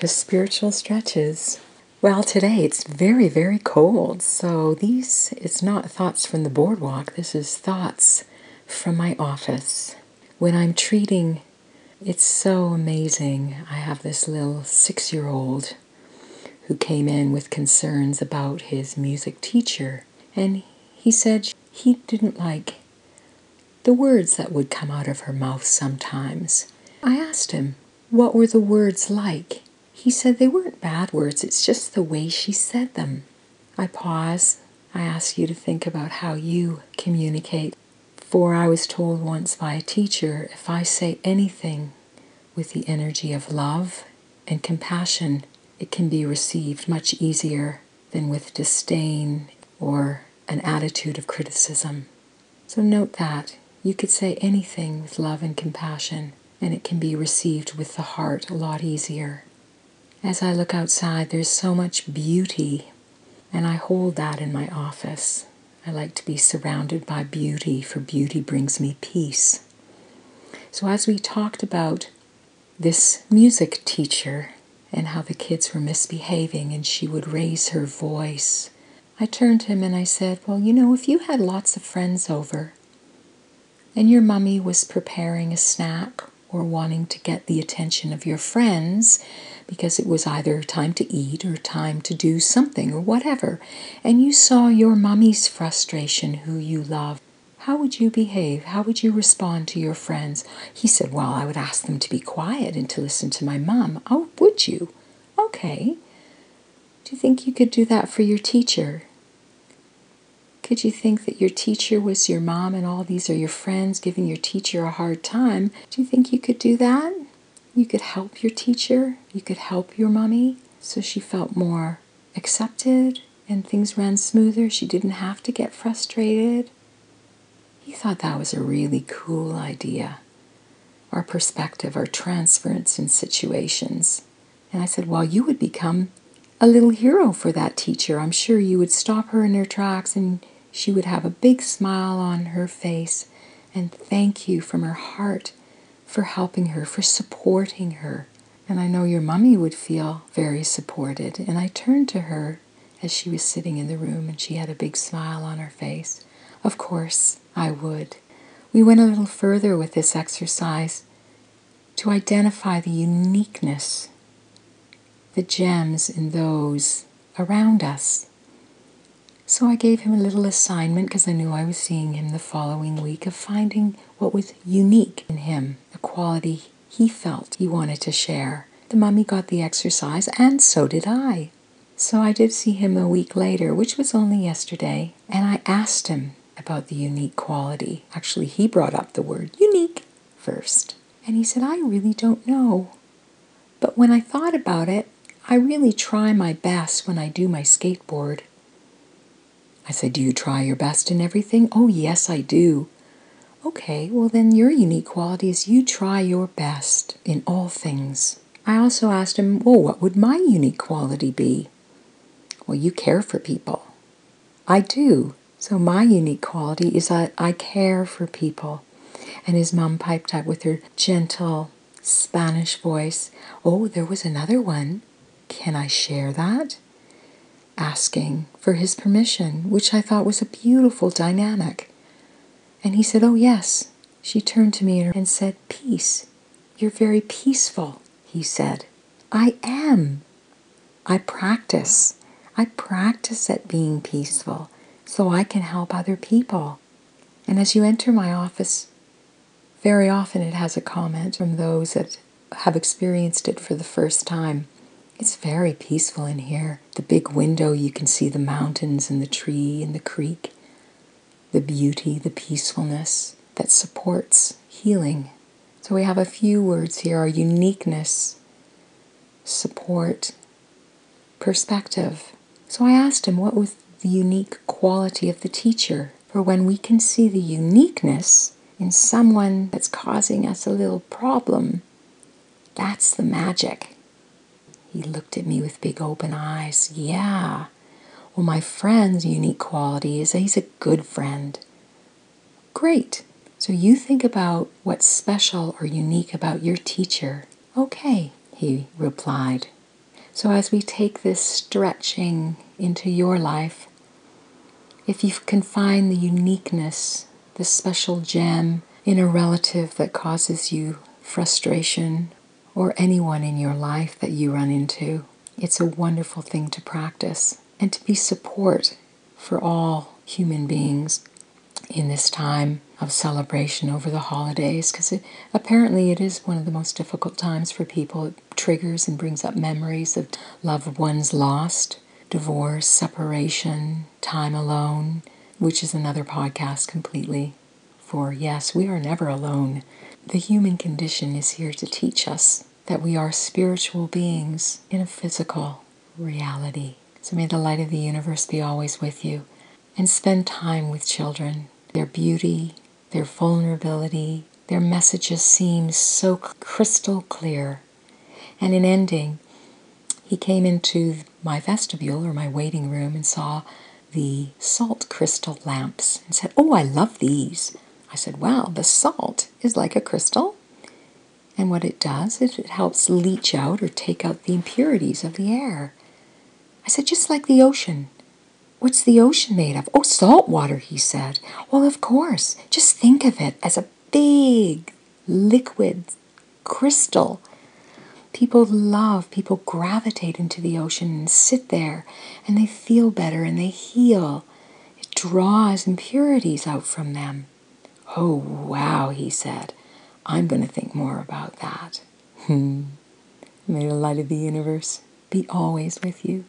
to spiritual stretches. Well, today it's very, very cold, so these it's not thoughts from the boardwalk. This is thoughts from my office. When I'm treating, it's so amazing. I have this little six year old who came in with concerns about his music teacher, and he said he didn't like the words that would come out of her mouth sometimes. I asked him, what were the words like? He said they weren't bad words, it's just the way she said them. I pause. I ask you to think about how you communicate. For I was told once by a teacher if I say anything with the energy of love and compassion, it can be received much easier than with disdain or an attitude of criticism. So note that. You could say anything with love and compassion, and it can be received with the heart a lot easier. As I look outside, there's so much beauty, and I hold that in my office. I like to be surrounded by beauty, for beauty brings me peace. So, as we talked about this music teacher and how the kids were misbehaving and she would raise her voice, I turned to him and I said, Well, you know, if you had lots of friends over and your mummy was preparing a snack or wanting to get the attention of your friends because it was either time to eat or time to do something or whatever, and you saw your mummy's frustration who you love, how would you behave? How would you respond to your friends? He said, Well, I would ask them to be quiet and to listen to my mom. Oh, would you? Okay. Do you think you could do that for your teacher? Could you think that your teacher was your mom and all these are your friends giving your teacher a hard time? Do you think you could do that? You could help your teacher, you could help your mommy so she felt more accepted and things ran smoother. She didn't have to get frustrated. He thought that was a really cool idea. Our perspective, our transference in situations. And I said, Well, you would become a little hero for that teacher. I'm sure you would stop her in her tracks and she would have a big smile on her face and thank you from her heart for helping her, for supporting her. And I know your mummy would feel very supported. And I turned to her as she was sitting in the room and she had a big smile on her face. Of course, I would. We went a little further with this exercise to identify the uniqueness, the gems in those around us. So I gave him a little assignment because I knew I was seeing him the following week of finding what was unique in him, the quality he felt he wanted to share. The mummy got the exercise, and so did I. So I did see him a week later, which was only yesterday, and I asked him about the unique quality. Actually, he brought up the word unique first. And he said, I really don't know. But when I thought about it, I really try my best when I do my skateboard. I said, Do you try your best in everything? Oh, yes, I do. Okay, well, then your unique quality is you try your best in all things. I also asked him, Well, what would my unique quality be? Well, you care for people. I do. So my unique quality is that I care for people. And his mom piped up with her gentle Spanish voice, Oh, there was another one. Can I share that? Asking for his permission, which I thought was a beautiful dynamic. And he said, Oh, yes. She turned to me and said, Peace. You're very peaceful, he said. I am. I practice. I practice at being peaceful so I can help other people. And as you enter my office, very often it has a comment from those that have experienced it for the first time. It's very peaceful in here. The big window, you can see the mountains and the tree and the creek, the beauty, the peacefulness that supports healing. So we have a few words here our uniqueness, support, perspective. So I asked him what was the unique quality of the teacher. For when we can see the uniqueness in someone that's causing us a little problem, that's the magic. He looked at me with big open eyes. Yeah. Well, my friend's unique quality is that he's a good friend. Great. So you think about what's special or unique about your teacher. Okay, he replied. So, as we take this stretching into your life, if you can find the uniqueness, the special gem in a relative that causes you frustration, or anyone in your life that you run into, it's a wonderful thing to practice and to be support for all human beings in this time of celebration over the holidays because apparently it is one of the most difficult times for people. It triggers and brings up memories of loved ones lost, divorce, separation, time alone, which is another podcast completely. For yes, we are never alone. The human condition is here to teach us that we are spiritual beings in a physical reality. So may the light of the universe be always with you and spend time with children. Their beauty, their vulnerability, their messages seem so crystal clear. And in ending, he came into my vestibule or my waiting room and saw the salt crystal lamps and said, Oh, I love these. I said, wow, the salt is like a crystal. And what it does is it helps leach out or take out the impurities of the air. I said, Just like the ocean. What's the ocean made of? Oh, salt water, he said. Well, of course. Just think of it as a big liquid crystal. People love, people gravitate into the ocean and sit there and they feel better and they heal. It draws impurities out from them. Oh, wow, he said. I'm going to think more about that. Hmm. May the light of the universe be always with you.